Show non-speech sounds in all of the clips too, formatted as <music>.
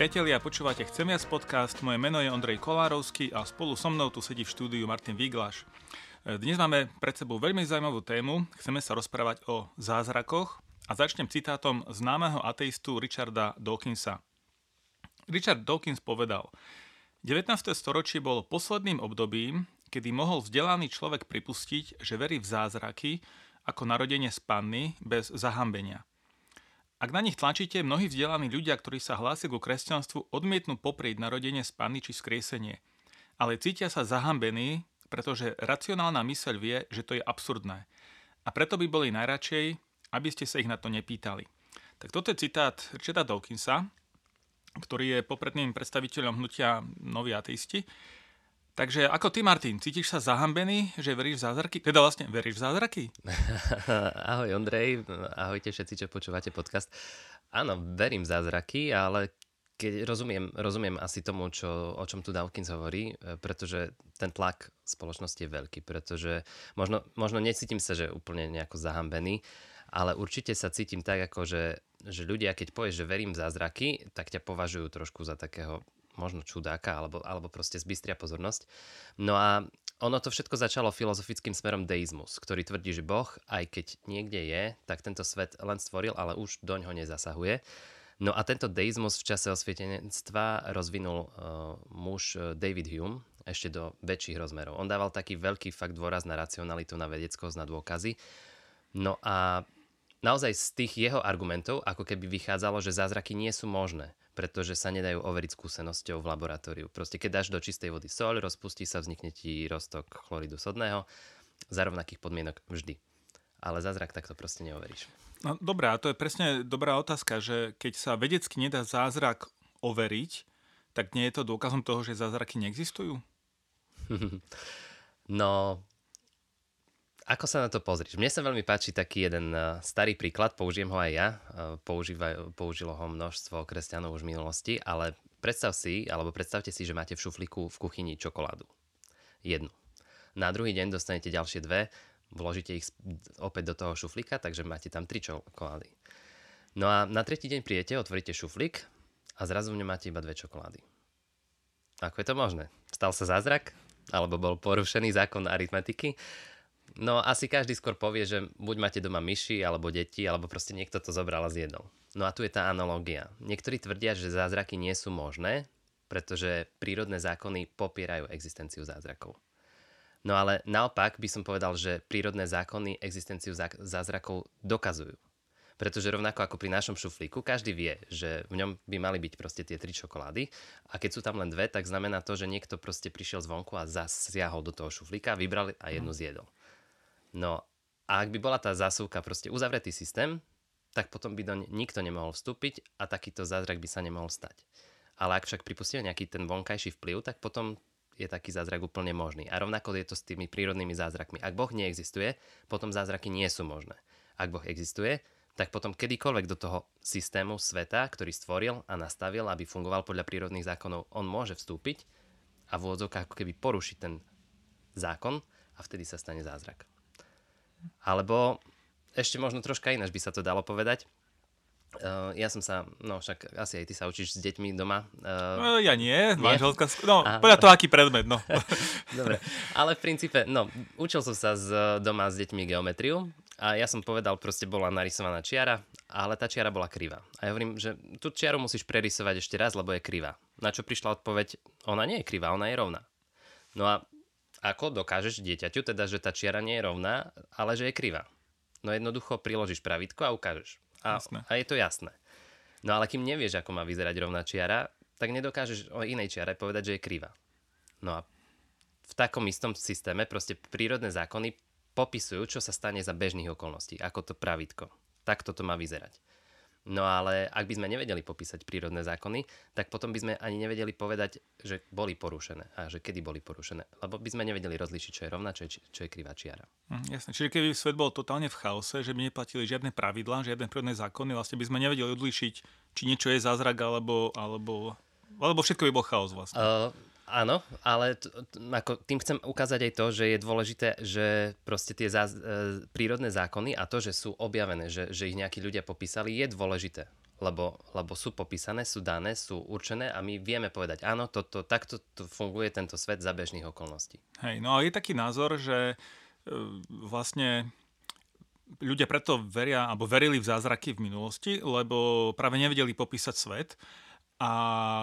Priatelia, počúvate Chcem viac podcast, moje meno je Ondrej Kolárovský a spolu so mnou tu sedí v štúdiu Martin Viglaš. Dnes máme pred sebou veľmi zaujímavú tému, chceme sa rozprávať o zázrakoch a začnem citátom známeho ateistu Richarda Dawkinsa. Richard Dawkins povedal, 19. storočie bolo posledným obdobím, kedy mohol vzdelaný človek pripustiť, že verí v zázraky ako narodenie z panny bez zahambenia. Ak na nich tlačíte, mnohí vzdelaní ľudia, ktorí sa hlásia ku kresťanstvu, odmietnú poprieť narodenie z panny či skriesenie. Ale cítia sa zahambení, pretože racionálna myseľ vie, že to je absurdné. A preto by boli najradšej, aby ste sa ich na to nepýtali. Tak toto je citát Richarda Dawkinsa, ktorý je popredným predstaviteľom hnutia Noví ateisti. Takže ako ty, Martin, cítiš sa zahambený, že veríš v zázraky? Teda vlastne veríš v zázraky? <laughs> Ahoj Ondrej, ahojte všetci, čo počúvate podcast. Áno, verím v zázraky, ale keď rozumiem, rozumiem asi tomu, čo, o čom tu Dawkins hovorí, e, pretože ten tlak spoločnosti je veľký, pretože možno, možno necítim sa, že úplne nejako zahambený, ale určite sa cítim tak, ako že, že ľudia, keď povieš, že verím v zázraky, tak ťa považujú trošku za takého možno čudáka, alebo, alebo proste zbystria pozornosť. No a ono to všetko začalo filozofickým smerom deizmus, ktorý tvrdí, že Boh, aj keď niekde je, tak tento svet len stvoril, ale už doň ho nezasahuje. No a tento deizmus v čase osvietenectva rozvinul uh, muž eh, David Hume ešte do väčších rozmerov. On dával taký veľký fakt dôraz na racionalitu, na vedeckosť, na dôkazy. No a naozaj z tých jeho argumentov ako keby vychádzalo, že zázraky nie sú možné pretože sa nedajú overiť skúsenosťou v laboratóriu. Proste keď dáš do čistej vody soľ, rozpustí sa, vznikne ti roztok chloridu sodného za rovnakých podmienok vždy. Ale zázrak takto proste neoveríš. No dobré, a to je presne dobrá otázka, že keď sa vedecky nedá zázrak overiť, tak nie je to dôkazom toho, že zázraky neexistujú? <laughs> no, ako sa na to pozrieš? Mne sa veľmi páči taký jeden uh, starý príklad, použijem ho aj ja, uh, používaj, použilo ho množstvo kresťanov už v minulosti, ale predstav si, alebo predstavte si, že máte v šuflíku v kuchyni čokoládu. Jednu. Na druhý deň dostanete ďalšie dve, vložíte ich opäť do toho šuflíka, takže máte tam tri čokolády. No a na tretí deň prijete, otvoríte šuflík a zrazu v ňom máte iba dve čokolády. Ako je to možné? Stal sa zázrak? Alebo bol porušený zákon aritmetiky? No asi každý skôr povie, že buď máte doma myši, alebo deti, alebo proste niekto to zobral a zjedol. No a tu je tá analogia. Niektorí tvrdia, že zázraky nie sú možné, pretože prírodné zákony popierajú existenciu zázrakov. No ale naopak by som povedal, že prírodné zákony existenciu zázrakov dokazujú. Pretože rovnako ako pri našom šuflíku, každý vie, že v ňom by mali byť proste tie tri čokolády a keď sú tam len dve, tak znamená to, že niekto proste prišiel zvonku a zasiahol do toho šuflíka, vybral a jednu zjedol. No a ak by bola tá zásuvka proste uzavretý systém, tak potom by do nikto nemohol vstúpiť a takýto zázrak by sa nemohol stať. Ale ak však pripustíme nejaký ten vonkajší vplyv, tak potom je taký zázrak úplne možný. A rovnako je to s tými prírodnými zázrakmi. Ak Boh neexistuje, potom zázraky nie sú možné. Ak Boh existuje, tak potom kedykoľvek do toho systému sveta, ktorý stvoril a nastavil, aby fungoval podľa prírodných zákonov, on môže vstúpiť a v úvodzovkách ako keby porušiť ten zákon a vtedy sa stane zázrak. Alebo ešte možno troška ináč by sa to dalo povedať. Uh, ja som sa, no však asi aj ty sa učíš s deťmi doma. Uh, no, ja nie, nie? manželka, no Aha. podľa toho, aký predmet, no. <laughs> Dobre, ale v princípe, no, učil som sa z, doma s deťmi geometriu a ja som povedal, proste bola narysovaná čiara, ale tá čiara bola krivá. A ja hovorím, že tú čiaru musíš prerysovať ešte raz, lebo je krivá. Na čo prišla odpoveď, ona nie je krivá, ona je rovná. No a ako dokážeš dieťaťu, teda, že tá čiara nie je rovná, ale že je krivá? No jednoducho priložíš pravítko a ukážeš. A, a je to jasné. No ale kým nevieš, ako má vyzerať rovná čiara, tak nedokážeš o inej čiare povedať, že je krivá. No a v takom istom systéme proste prírodné zákony popisujú, čo sa stane za bežných okolností, ako to pravítko. Tak toto má vyzerať. No ale ak by sme nevedeli popísať prírodné zákony, tak potom by sme ani nevedeli povedať, že boli porušené a že kedy boli porušené. Lebo by sme nevedeli rozlišiť, čo je rovná, čo je, čo je krivá čiara. Mm, jasne. Čiže keby svet bol totálne v chaose, že by neplatili žiadne pravidlá, žiadne prírodné zákony, vlastne by sme nevedeli odlišiť, či niečo je zázrak alebo, alebo, alebo všetko by bol chaos vlastne. Uh, Áno, ale t- t- ako tým chcem ukázať aj to, že je dôležité, že proste tie zá- e, prírodné zákony a to, že sú objavené, že, že ich nejakí ľudia popísali, je dôležité. lebo, lebo sú popísané, sú dané, sú určené a my vieme povedať, áno, toto, takto to funguje tento svet za bežných okolností. Hej, no a je taký názor, že e, vlastne ľudia preto veria, alebo verili v zázraky v minulosti, lebo práve nevedeli popísať svet a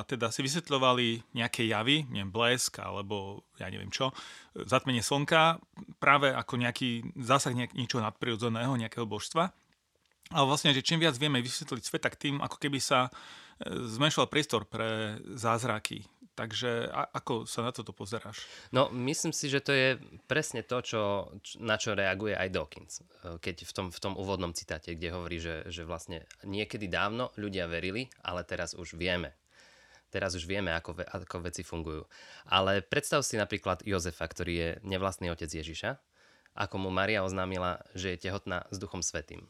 teda si vysvetľovali nejaké javy, neviem, blesk alebo ja neviem čo, zatmenie slnka, práve ako nejaký zásah nejak, niečoho nadprirodzeného, nejakého božstva. Ale vlastne, že čím viac vieme vysvetliť svet, tak tým ako keby sa e, zmenšoval priestor pre zázraky. Takže a, ako sa na toto pozeráš? No, myslím si, že to je presne to, čo, na čo reaguje aj Dawkins. E, keď v tom, v tom úvodnom citáte, kde hovorí, že, že vlastne niekedy dávno ľudia verili, ale teraz už vieme. Teraz už vieme, ako, ako veci fungujú. Ale predstav si napríklad Jozefa, ktorý je nevlastný otec Ježiša, ako mu Maria oznámila, že je tehotná s Duchom Svetým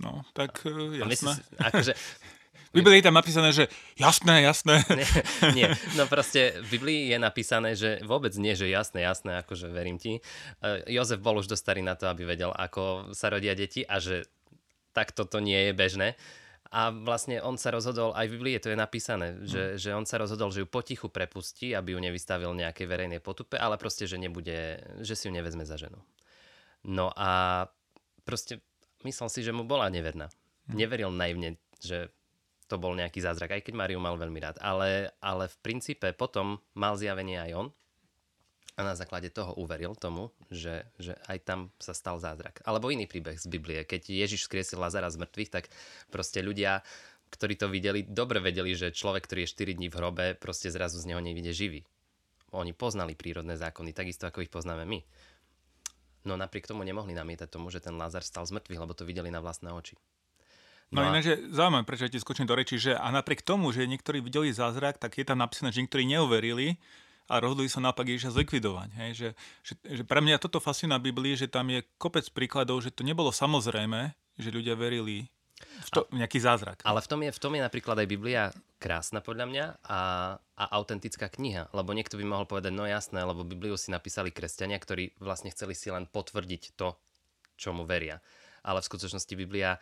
No, tak uh, jasné. Si, akože, <laughs> v Biblii je tam napísané, že jasné, jasné. Nie, <laughs> nie, no proste v Biblii je napísané, že vôbec nie, že jasné, jasné, akože verím ti. Uh, Jozef bol už dosť starý na to, aby vedel, ako sa rodia deti a že takto to nie je bežné. A vlastne on sa rozhodol, aj v Biblii to je napísané, že, mm. že on sa rozhodol, že ju potichu prepustí, aby ju nevystavil nejakej verejnej potupe, ale proste, že nebude, že si ju nevezme za ženu. No a proste myslel si, že mu bola neverná. Hmm. Neveril naivne, že to bol nejaký zázrak, aj keď Mariu mal veľmi rád. Ale, ale v princípe potom mal zjavenie aj on a na základe toho uveril tomu, že, že aj tam sa stal zázrak. Alebo iný príbeh z Biblie. Keď Ježiš skriesil Lazara z mŕtvych, tak proste ľudia, ktorí to videli, dobre vedeli, že človek, ktorý je 4 dní v hrobe, proste zrazu z neho nevidie živý. Oni poznali prírodné zákony, takisto ako ich poznáme my. No napriek tomu nemohli namietať tomu, že ten Lázar stal z mŕtvych, lebo to videli na vlastné oči. No, no a... ináč zaujímavé, prečo ti skočím do reči, že a napriek tomu, že niektorí videli zázrak, tak je tam napísané, že niektorí neuverili a rozhodli sa naopak Ježiša zlikvidovať. Hej? Že, že, že pre mňa toto fascinuje na Biblii, že tam je kopec príkladov, že to nebolo samozrejme, že ľudia verili v to, a, nejaký zázrak. Ale v tom, je, v tom je napríklad aj Biblia krásna podľa mňa a, a autentická kniha. Lebo niekto by mohol povedať, no jasné, lebo Bibliu si napísali kresťania, ktorí vlastne chceli si len potvrdiť to, čo mu veria. Ale v skutočnosti Biblia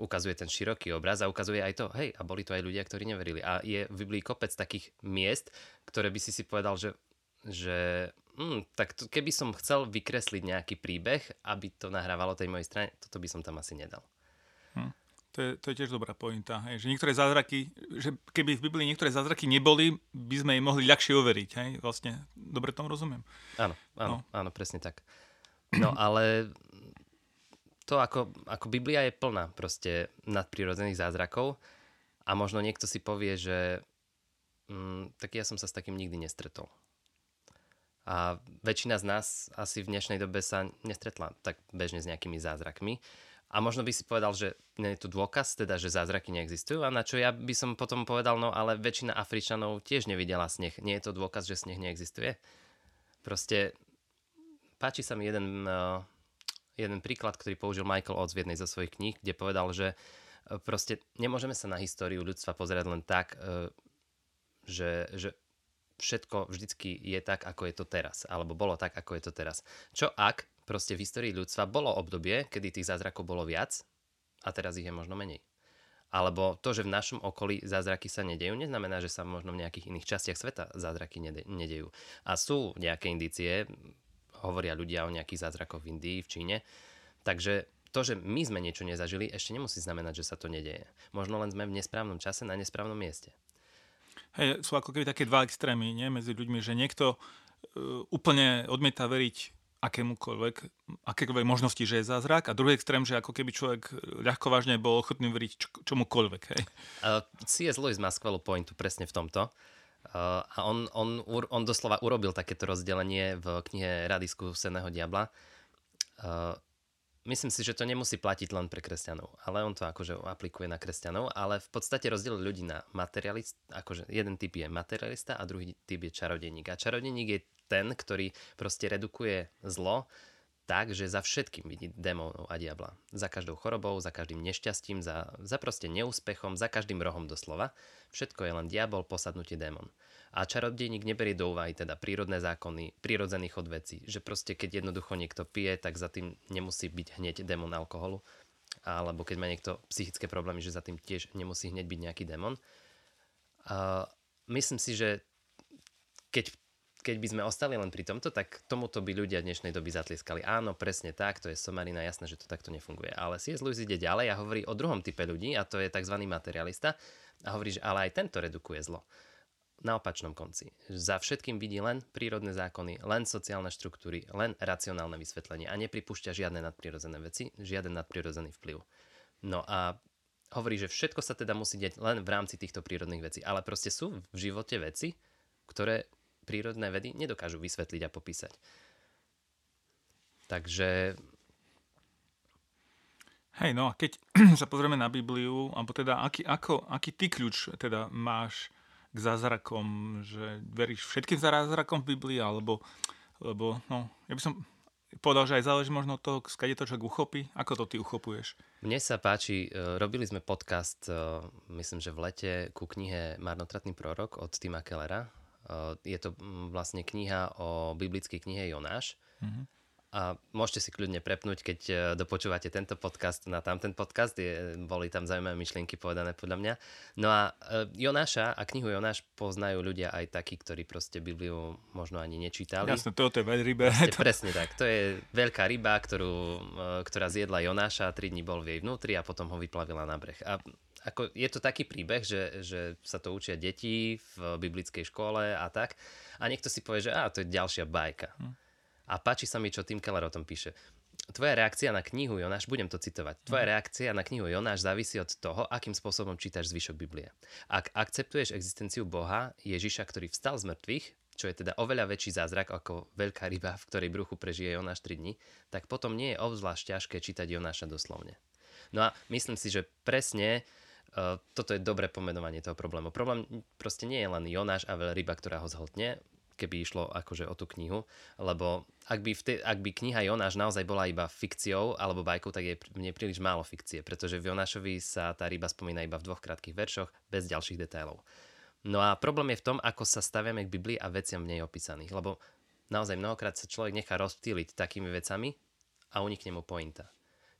ukazuje ten široký obraz a ukazuje aj to, hej, a boli to aj ľudia, ktorí neverili. A je v Biblii kopec takých miest, ktoré by si si povedal, že, že hm, tak to, keby som chcel vykresliť nejaký príbeh, aby to nahrávalo tej mojej strane, toto by som tam asi nedal. Hm. To je, to je tiež dobrá pointa. Hej, že niektoré zázraky, že keby v Biblii niektoré zázraky neboli, by sme im mohli ľahšie overiť. Hej? Vlastne, dobre tomu rozumiem. Áno, áno, no. áno, presne tak. No ale to ako, ako Biblia je plná proste nadprirodzených zázrakov a možno niekto si povie, že mm, tak ja som sa s takým nikdy nestretol. A väčšina z nás asi v dnešnej dobe sa nestretla tak bežne s nejakými zázrakmi. A možno by si povedal, že nie je tu dôkaz, teda, že zázraky neexistujú. A na čo ja by som potom povedal, no ale väčšina Afričanov tiež nevidela sneh. Nie je to dôkaz, že sneh neexistuje? Proste páči sa mi jeden, uh, jeden príklad, ktorý použil Michael Oates v jednej zo svojich kníh, kde povedal, že uh, proste nemôžeme sa na históriu ľudstva pozerať len tak, uh, že, že všetko vždycky je tak, ako je to teraz. Alebo bolo tak, ako je to teraz. Čo ak proste v histórii ľudstva bolo obdobie, kedy tých zázrakov bolo viac a teraz ich je možno menej. Alebo to, že v našom okolí zázraky sa nedejú, neznamená, že sa možno v nejakých iných častiach sveta zázraky nedejú. A sú nejaké indície, hovoria ľudia o nejakých zázrakoch v Indii, v Číne. Takže to, že my sme niečo nezažili, ešte nemusí znamenať, že sa to nedeje. Možno len sme v nesprávnom čase na nesprávnom mieste. Hej, sú ako keby také dva extrémy nie? medzi ľuďmi, že niekto uh, úplne odmieta veriť akémukoľvek, akékoľvek možnosti, že je zázrak a druhý extrém, že ako keby človek ľahko vážne bol ochotný veriť čo, čomukoľvek. Hej. Uh, C.S. Lewis má skvelú pointu presne v tomto. A on, on, on doslova urobil takéto rozdelenie v knihe Rady skúseného diabla. Myslím si, že to nemusí platiť len pre kresťanov, ale on to akože aplikuje na kresťanov, ale v podstate rozdiel ľudí na materialist, akože jeden typ je materialista a druhý typ je čarodejník. A čarodejník je ten, ktorý proste redukuje zlo tak, že za všetkým vidí démonov a diabla. Za každou chorobou, za každým nešťastím, za, za proste neúspechom, za každým rohom doslova. Všetko je len diabol, posadnutie démon. A čarodejník neberie do úvahy teda prírodné zákony, prírodzený chod že proste keď jednoducho niekto pije, tak za tým nemusí byť hneď démon alkoholu, alebo keď má niekto psychické problémy, že za tým tiež nemusí hneď byť nejaký démon. Uh, myslím si, že keď, keď by sme ostali len pri tomto, tak tomuto by ľudia dnešnej doby zatlieskali. Áno, presne tak, to je somarina, jasné, že to takto nefunguje. Ale C.S. Lewis ide ďalej a hovorí o druhom type ľudí, a to je tzv. materialista. A hovorí, že ale aj tento redukuje zlo na opačnom konci. Za všetkým vidí len prírodné zákony, len sociálne štruktúry, len racionálne vysvetlenie a nepripúšťa žiadne nadprirodzené veci, žiaden nadprirodzený vplyv. No a hovorí, že všetko sa teda musí deť len v rámci týchto prírodných vecí, ale proste sú v živote veci, ktoré prírodné vedy nedokážu vysvetliť a popísať. Takže... Hej, no a keď <clears throat> sa pozrieme na Bibliu, alebo teda aký, ako, aký ty kľúč teda máš k zázrakom, že veríš všetkým zázrakom v Biblii, alebo, lebo, no, ja by som povedal, že aj záleží možno od toho, skade to človek uchopí. Ako to ty uchopuješ? Mne sa páči, e, robili sme podcast, e, myslím, že v lete, ku knihe Marnotratný prorok od Tima Kellera. E, je to vlastne kniha o biblickej knihe Jonáš. Mm-hmm. A môžete si kľudne prepnúť, keď e, dopočúvate tento podcast na tamten podcast. Je, boli tam zaujímavé myšlienky povedané podľa mňa. No a e, Jonáša a knihu Jonáš poznajú ľudia aj takí, ktorí proste Bibliu možno ani nečítali. Jasne, to je veľrybe. Vlastne, <laughs> presne tak. To je veľká ryba, ktorú, ktorá zjedla Jonáša, tri dní bol v jej vnútri a potom ho vyplavila na breh. A ako, je to taký príbeh, že, že sa to učia deti v biblickej škole a tak. A niekto si povie, že á, to je ďalšia bajka. Hm. A páči sa mi, čo Tim Keller o tom píše. Tvoja reakcia na knihu Jonáš, budem to citovať, tvoja mhm. reakcia na knihu Jonáš závisí od toho, akým spôsobom čítaš zvyšok Biblie. Ak akceptuješ existenciu Boha, Ježiša, ktorý vstal z mŕtvych, čo je teda oveľa väčší zázrak ako veľká ryba, v ktorej bruchu prežije Jonáš 3 dní, tak potom nie je obzvlášť ťažké čítať Jonáša doslovne. No a myslím si, že presne toto je dobré pomenovanie toho problému. Problém proste nie je len Jonáš a veľryba, ktorá ho zhltne keby išlo akože o tú knihu, lebo ak by, te, ak by kniha Jonáš naozaj bola iba fikciou alebo bajkou, tak je mne príliš málo fikcie, pretože v Jonášovi sa tá ryba spomína iba v dvoch krátkých veršoch bez ďalších detailov. No a problém je v tom, ako sa staviame k Biblii a veciam v nej opísaných, lebo naozaj mnohokrát sa človek nechá rozptýliť takými vecami a unikne mu pointa.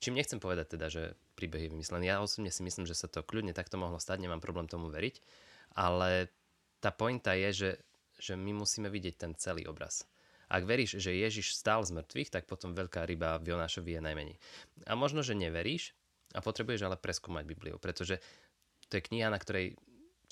Čím nechcem povedať teda, že príbeh je vymyslený. Ja osobne si myslím, že sa to kľudne takto mohlo stať, nemám problém tomu veriť, ale tá pointa je, že že my musíme vidieť ten celý obraz. Ak veríš, že Ježiš stál z mŕtvych, tak potom veľká ryba v Jonášovi je najmenej. A možno, že neveríš a potrebuješ ale preskúmať Bibliu, pretože to je kniha, na ktorej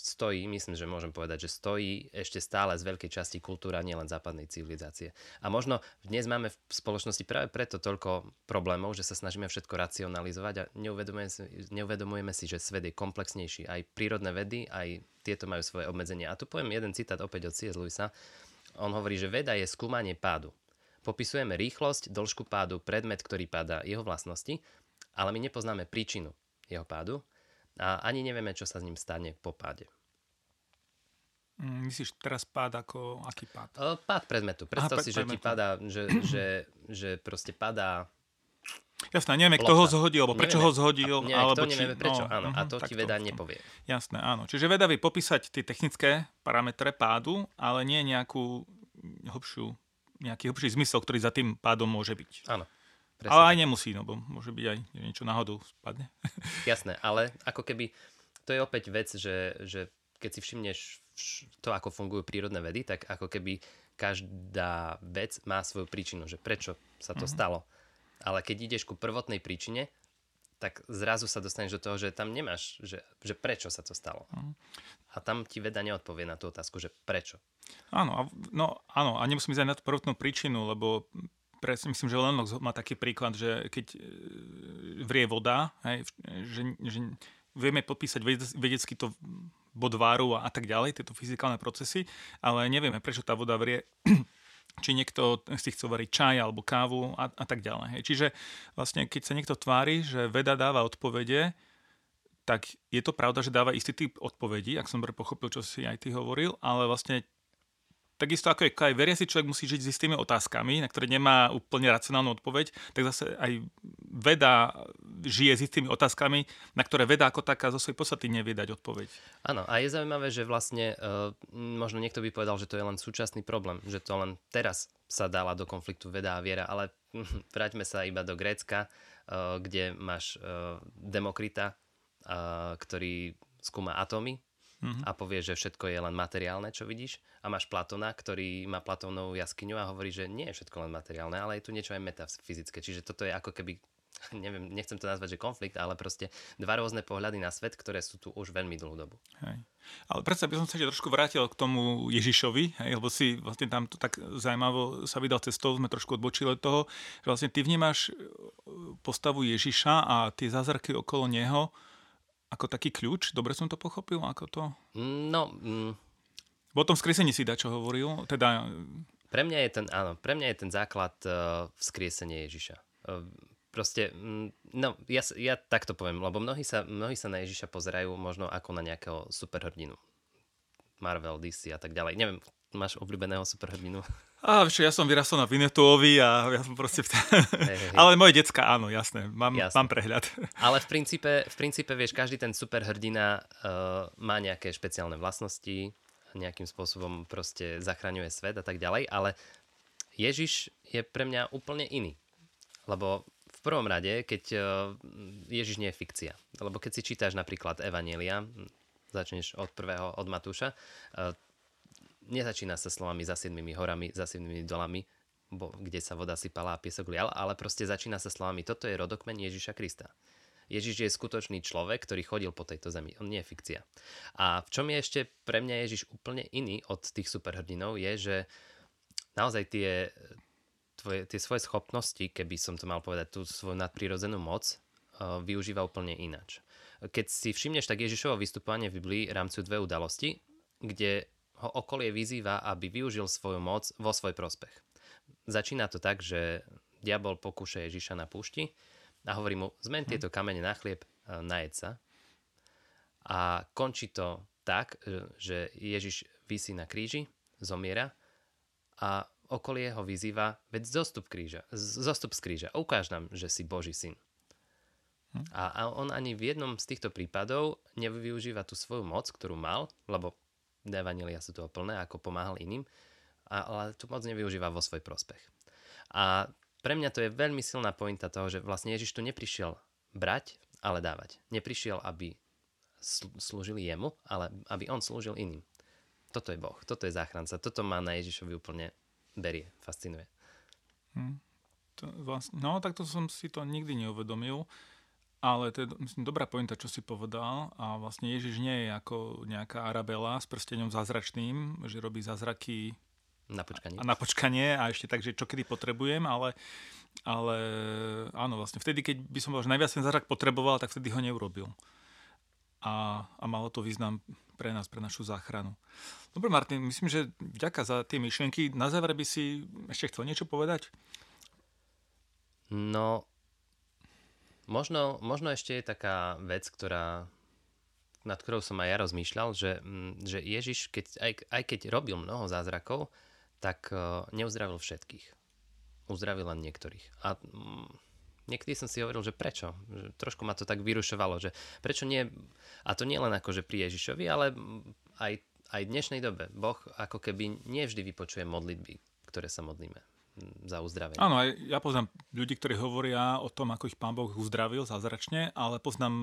stojí, myslím, že môžem povedať, že stojí ešte stále z veľkej časti kultúra nielen západnej civilizácie. A možno dnes máme v spoločnosti práve preto toľko problémov, že sa snažíme všetko racionalizovať a neuvedomujeme si, neuvedomujeme si že svet je komplexnejší. Aj prírodné vedy, aj tieto majú svoje obmedzenia. A tu poviem jeden citát opäť od C.S. Lewisa. On hovorí, že veda je skúmanie pádu. Popisujeme rýchlosť, dĺžku pádu, predmet, ktorý padá, jeho vlastnosti, ale my nepoznáme príčinu jeho pádu a ani nevieme, čo sa s ním stane po páde. Mm, myslíš teraz pád ako aký pád? Pád predmetu. Predstav Aha, si, že ti padá, že, <clears throat> že, že proste padá Jasné, nevieme, kto ho zhodil, alebo prečo nevieme, ho zhodil. A, nevieme, alebo či, nevieme prečo, no, áno. Uh-huh, a to ti veda to, nepovie. Jasné, áno. Čiže veda vie popísať tie technické parametre pádu, ale nie nejakú hlbšiu, nejaký hlbší zmysel, ktorý za tým pádom môže byť. Áno. Presne. Ale aj nemusí, no bo môže byť aj niečo náhodou spadne. <laughs> Jasné, ale ako keby, to je opäť vec, že, že keď si všimneš to, ako fungujú prírodné vedy, tak ako keby každá vec má svoju príčinu, že prečo sa to mm-hmm. stalo. Ale keď ideš ku prvotnej príčine, tak zrazu sa dostaneš do toho, že tam nemáš, že, že prečo sa to stalo. Mm. A tam ti veda neodpovie na tú otázku, že prečo. Áno, no, áno a nemusím ísť aj na tú prvotnú príčinu, lebo presne myslím, že Lennox má taký príklad, že keď e, vrie voda, hej, že, že vieme podpísať vedecky to bodváru a, a tak ďalej, tieto fyzikálne procesy, ale nevieme, prečo tá voda vrie <clears throat> či niekto si chce variť čaj alebo kávu a, a tak ďalej. Hej. Čiže vlastne keď sa niekto tvári, že veda dáva odpovede, tak je to pravda, že dáva istý typ odpovedí, ak som dobre pochopil, čo si aj ty hovoril, ale vlastne takisto ako aj veriaci človek musí žiť s istými otázkami, na ktoré nemá úplne racionálnu odpoveď, tak zase aj veda žije s istými otázkami, na ktoré veda ako taká zo svojej podstaty nevie dať odpoveď. Áno, a je zaujímavé, že vlastne uh, možno niekto by povedal, že to je len súčasný problém, že to len teraz sa dala do konfliktu veda a viera, ale <laughs> vráťme sa iba do Grécka, uh, kde máš uh, Demokrita, uh, ktorý skúma atómy mm-hmm. a povie, že všetko je len materiálne, čo vidíš. A máš Platona, ktorý má Platónovú jaskyňu a hovorí, že nie je všetko len materiálne, ale je tu niečo aj metafyzické. Čiže toto je ako keby <laughs> neviem, nechcem to nazvať, že konflikt, ale proste dva rôzne pohľady na svet, ktoré sú tu už veľmi dlhú dobu. Hej. Ale predsa by som sa trošku vrátil k tomu Ježišovi, hej, lebo si vlastne tam to tak zaujímavo sa vydal cestou, sme trošku odbočili od toho, že vlastne ty vnímaš postavu Ježiša a tie zázraky okolo neho ako taký kľúč? Dobre som to pochopil? Ako to? No... Mm. O tom skriesení si dá, čo hovoril? Teda... Pre mňa je ten, áno, pre mňa je ten základ uh, vzkriesenie Ježiša. Uh, proste, mm, no, ja, ja takto poviem, lebo mnohí sa, mnohí sa na Ježiša pozerajú možno ako na nejakého superhrdinu. Marvel, DC a tak ďalej. Neviem, máš obľúbeného superhrdinu? <laughs> A čo, ja som vyrastol na Vinetuovi a ja som proste... V... Hey, hey. <laughs> Ale moje decka, áno, jasné, mám, jasné. mám prehľad. <laughs> Ale v princípe, v princípe, vieš, každý ten superhrdina uh, má nejaké špeciálne vlastnosti, nejakým spôsobom proste zachraňuje svet a tak ďalej, ale Ježiš je pre mňa úplne iný. Lebo v prvom rade, keď uh, Ježiš nie je fikcia. Lebo keď si čítaš napríklad Evanielia, začneš od prvého, od Matúša, uh, nezačína sa slovami za siedmými horami, za siedmými dolami, bo, kde sa voda sypala a piesok lial, ale proste začína sa slovami, toto je rodokmen Ježiša Krista. Ježiš je skutočný človek, ktorý chodil po tejto zemi. On nie je fikcia. A v čom je ešte pre mňa Ježiš úplne iný od tých superhrdinov, je, že naozaj tie, tvoje, tie svoje schopnosti, keby som to mal povedať, tú svoju nadprirodzenú moc, uh, využíva úplne ináč. Keď si všimneš, tak Ježišovo vystupovanie v Biblii rámcujú dve udalosti, kde ho okolie vyzýva, aby využil svoju moc vo svoj prospech. Začína to tak, že diabol pokúša Ježiša na púšti a hovorí mu, zmen hm. tieto kamene na chlieb, najed sa. A končí to tak, e, že Ježiš vysí na kríži, zomiera a okolie ho vyzýva, veď zostup, kríža, zostup z kríža, ukáž nám, že si Boží syn. Hm. A, a on ani v jednom z týchto prípadov nevyužíva tú svoju moc, ktorú mal, lebo Evanília sú toho plné, ako pomáhal iným, ale tu moc nevyužíva vo svoj prospech. A pre mňa to je veľmi silná pointa toho, že vlastne Ježiš tu neprišiel brať, ale dávať. Neprišiel, aby slúžili jemu, ale aby on slúžil iným. Toto je Boh, toto je záchranca, toto má na Ježišovi úplne berie, fascinuje. Hmm. To vlastne, no, takto som si to nikdy neuvedomil. Ale to je, myslím, dobrá pointa, čo si povedal. A vlastne Ježiš nie je ako nejaká Arabela s prstenom zázračným, že robí zázraky na počkanie. A na počkanie a ešte tak, že čo kedy potrebujem, ale, ale áno, vlastne vtedy, keď by som bol, že najviac ten zázrak potreboval, tak vtedy ho neurobil. A, a malo to význam pre nás, pre našu záchranu. Dobre, Martin, myslím, že vďaka za tie myšlienky. Na záver by si ešte chcel niečo povedať? No, Možno, možno ešte je taká vec, ktorá, nad ktorou som aj ja rozmýšľal, že, mm, že Ježiš, keď, aj, aj keď robil mnoho zázrakov, tak uh, neuzdravil všetkých. Uzdravil len niektorých. A um, niekedy som si hovoril, že prečo? Že trošku ma to tak vyrušovalo, že prečo nie, a to nie len ako, že pri Ježišovi, ale aj, aj v dnešnej dobe. Boh ako keby nie vždy vypočuje modlitby, ktoré sa modlíme za uzdravenie. Áno, aj ja poznám ľudí, ktorí hovoria o tom, ako ich pán Boh uzdravil zázračne, ale poznám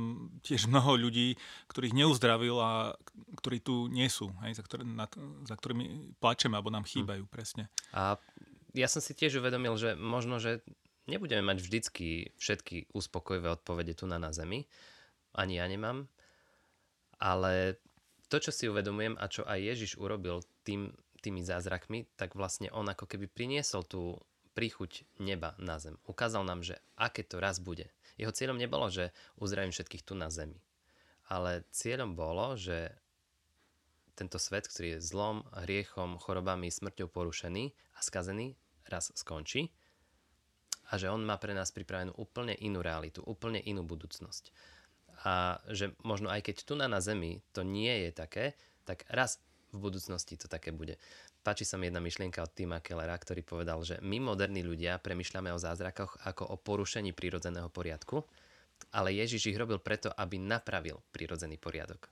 tiež <laughs> mnoho ľudí, ktorých neuzdravil a ktorí tu nie sú, hej, za, ktoré, nad, za ktorými plačeme alebo nám hm. chýbajú hm. presne. A ja som si tiež uvedomil, že možno, že nebudeme mať vždycky všetky uspokojivé odpovede tu na, na Zemi. Ani ja nemám. Ale to, čo si uvedomujem a čo aj Ježiš urobil tým, tými zázrakmi, tak vlastne on ako keby priniesol tú príchuť neba na zem. Ukázal nám, že aké to raz bude. Jeho cieľom nebolo, že uzdravím všetkých tu na zemi. Ale cieľom bolo, že tento svet, ktorý je zlom, hriechom, chorobami, smrťou porušený a skazený, raz skončí a že on má pre nás pripravenú úplne inú realitu, úplne inú budúcnosť. A že možno aj keď tu na, na zemi to nie je také, tak raz v budúcnosti to také bude. Páči sa mi jedna myšlienka od Tima Kellera, ktorý povedal, že my moderní ľudia premyšľame o zázrakoch ako o porušení prírodzeného poriadku, ale Ježiš ich robil preto, aby napravil prirodzený poriadok.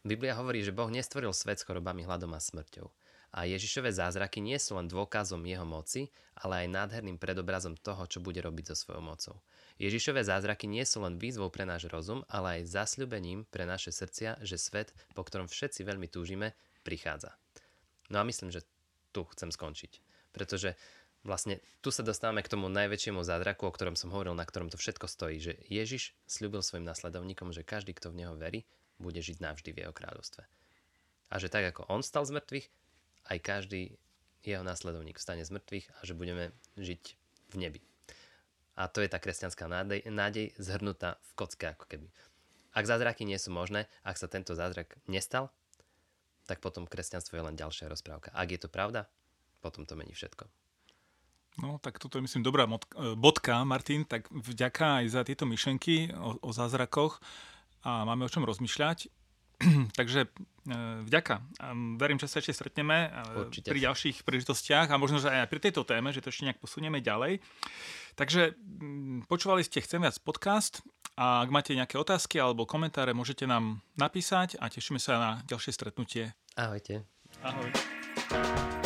Biblia hovorí, že Boh nestvoril svet s chorobami, hladom a smrťou. A Ježišové zázraky nie sú len dôkazom jeho moci, ale aj nádherným predobrazom toho, čo bude robiť so svojou mocou. Ježišové zázraky nie sú len výzvou pre náš rozum, ale aj zasľubením pre naše srdcia, že svet, po ktorom všetci veľmi túžime, prichádza. No a myslím, že tu chcem skončiť. Pretože vlastne tu sa dostávame k tomu najväčšiemu zázraku, o ktorom som hovoril, na ktorom to všetko stojí, že Ježiš slúbil svojim nasledovníkom, že každý, kto v neho verí, bude žiť navždy v jeho kráľovstve. A že tak ako on stal z mŕtvych, aj každý jeho následovník vstane z mŕtvych a že budeme žiť v nebi. A to je tá kresťanská nádej, nádej zhrnutá v kocke ako keby. Ak zázraky nie sú možné, ak sa tento zázrak nestal, tak potom kresťanstvo je len ďalšia rozprávka. Ak je to pravda, potom to mení všetko. No, tak toto je, myslím, dobrá bodka, Martin. Tak vďaka aj za tieto myšlenky o, o zázrakoch a máme o čom rozmýšľať. <clears throat> Takže e, vďaka. Verím, že sa ešte stretneme e, Určite. pri ďalších príležitostiach a možno, že aj pri tejto téme, že to ešte nejak posunieme ďalej. Takže počúvali ste Chcem viac podcast a ak máte nejaké otázky alebo komentáre, môžete nám napísať a tešíme sa na ďalšie stretnutie. Ahojte. Ahoj.